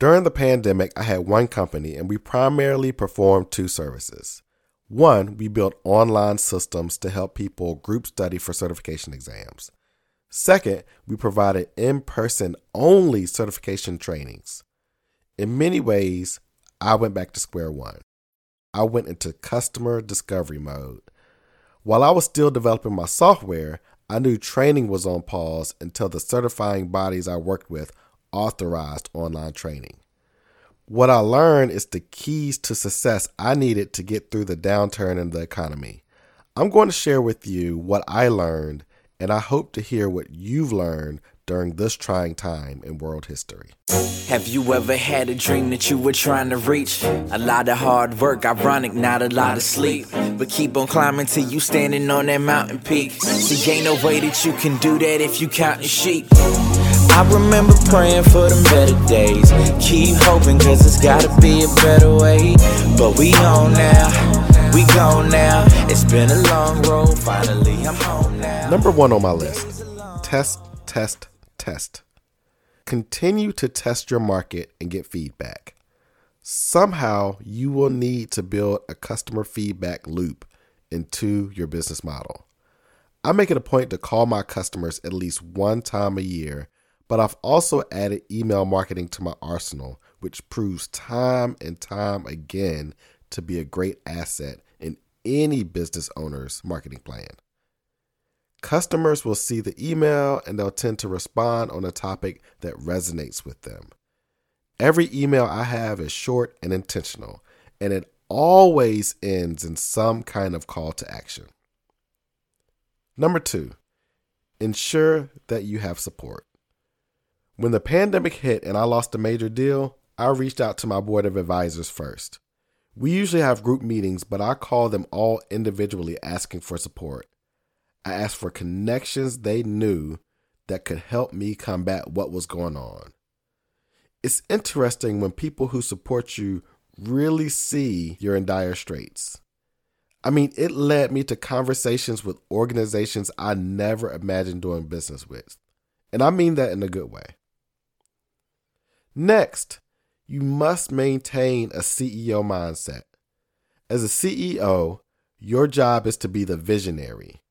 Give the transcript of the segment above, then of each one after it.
During the pandemic, I had one company and we primarily performed two services. One, we built online systems to help people group study for certification exams. Second, we provided in person only certification trainings. In many ways, I went back to square one. I went into customer discovery mode. While I was still developing my software, I knew training was on pause until the certifying bodies I worked with authorized online training. What I learned is the keys to success I needed to get through the downturn in the economy. I'm going to share with you what I learned, and I hope to hear what you've learned during this trying time in world history. Have you ever had a dream that you were trying to reach? A lot of hard work, ironic, not a lot of sleep. But keep on climbing till you standing on that mountain peak. See, ain't no way that you can do that if you counting sheep. I remember praying for them better days. Keep hoping, cause it's gotta be a better way. But we on now, we gone now. It's been a long road, finally I'm home now. Number one on my list test, test, test. Continue to test your market and get feedback. Somehow, you will need to build a customer feedback loop into your business model. I make it a point to call my customers at least one time a year but I've also added email marketing to my arsenal, which proves time and time again to be a great asset in any business owner's marketing plan. Customers will see the email and they'll tend to respond on a topic that resonates with them. Every email I have is short and intentional, and it always ends in some kind of call to action. Number two, ensure that you have support. When the pandemic hit and I lost a major deal, I reached out to my board of advisors first. We usually have group meetings, but I call them all individually asking for support. I asked for connections they knew that could help me combat what was going on. It's interesting when people who support you really see you're in dire straits. I mean, it led me to conversations with organizations I never imagined doing business with. And I mean that in a good way. Next, you must maintain a CEO mindset. As a CEO, your job is to be the visionary.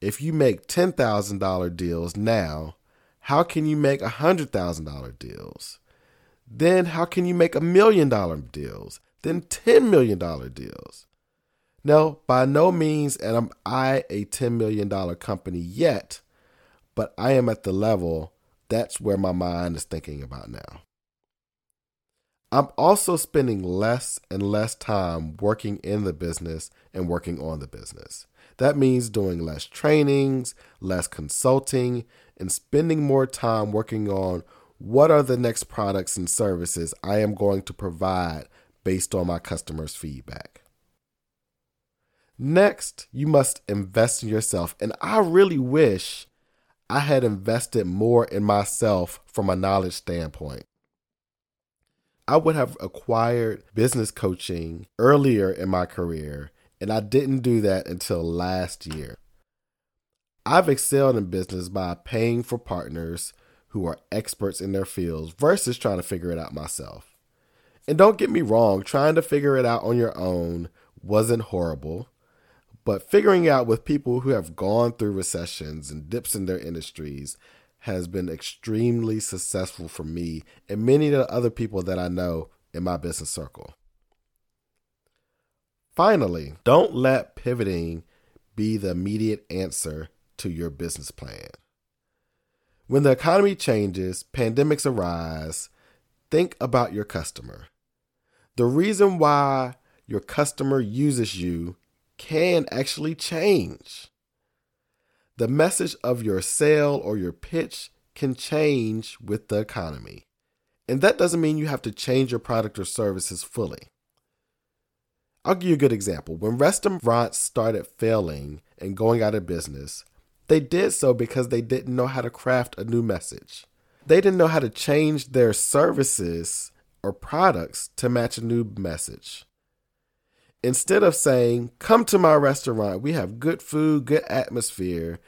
If you make $10,000 deals now, how can you make $100,000 deals? Then how can you make a million dollar deals? Then $10 million deals? No, by no means am I a $10 million company yet, but I am at the level that's where my mind is thinking about now. I'm also spending less and less time working in the business and working on the business. That means doing less trainings, less consulting, and spending more time working on what are the next products and services I am going to provide based on my customers' feedback. Next, you must invest in yourself. And I really wish I had invested more in myself from a knowledge standpoint. I would have acquired business coaching earlier in my career, and I didn't do that until last year. I've excelled in business by paying for partners who are experts in their fields versus trying to figure it out myself. And don't get me wrong, trying to figure it out on your own wasn't horrible, but figuring out with people who have gone through recessions and dips in their industries has been extremely successful for me and many of the other people that I know in my business circle. Finally, don't let pivoting be the immediate answer to your business plan. When the economy changes, pandemics arise, think about your customer. The reason why your customer uses you can actually change the message of your sale or your pitch can change with the economy. And that doesn't mean you have to change your product or services fully. I'll give you a good example. When restaurants started failing and going out of business, they did so because they didn't know how to craft a new message. They didn't know how to change their services or products to match a new message instead of saying, Come to my restaurant, we have good food, good atmosphere,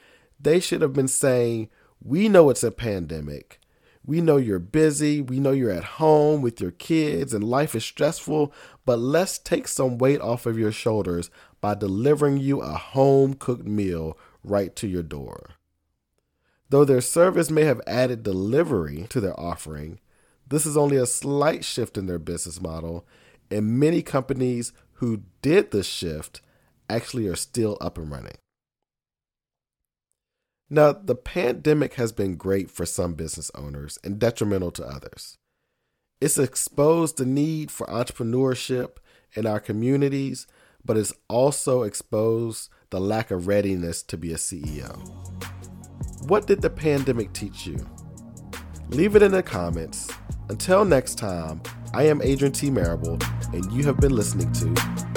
they should have been saying, We know it's a pandemic. We know you're busy. We know you're at home with your kids and life is stressful, but let's take some weight off of your shoulders by delivering you a home cooked meal right to your door. Though their service may have added delivery to their offering, this is only a slight shift in their business model, and many companies who did the shift actually are still up and running. Now, the pandemic has been great for some business owners and detrimental to others. It's exposed the need for entrepreneurship in our communities, but it's also exposed the lack of readiness to be a CEO. What did the pandemic teach you? Leave it in the comments. Until next time, I am Adrian T. Marable, and you have been listening to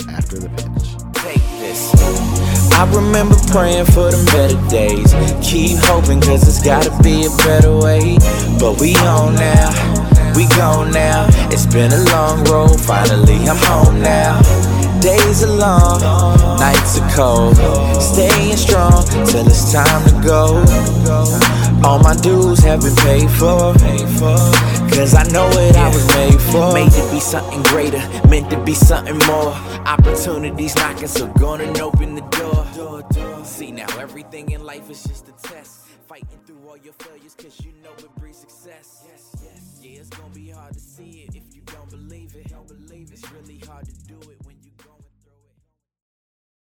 After the Pitch. Take this. I remember praying for them better days. Keep hoping, cause it's gotta be a better way. But we on now, we gone now. It's been a long road, finally I'm home now. Days are long, nights are cold. Staying strong till it's time to go. All my dues have been paid for. Cause I know what I was made for. Made to be something greater, meant to be something more. Opportunities knocking, so gonna open the door. See now, everything in life is just a test. Fighting through all your failures, cause you know it brings success. Yes, yes. Yeah, it's gonna be hard to see it if you don't believe it. Don't believe It's really hard to do it when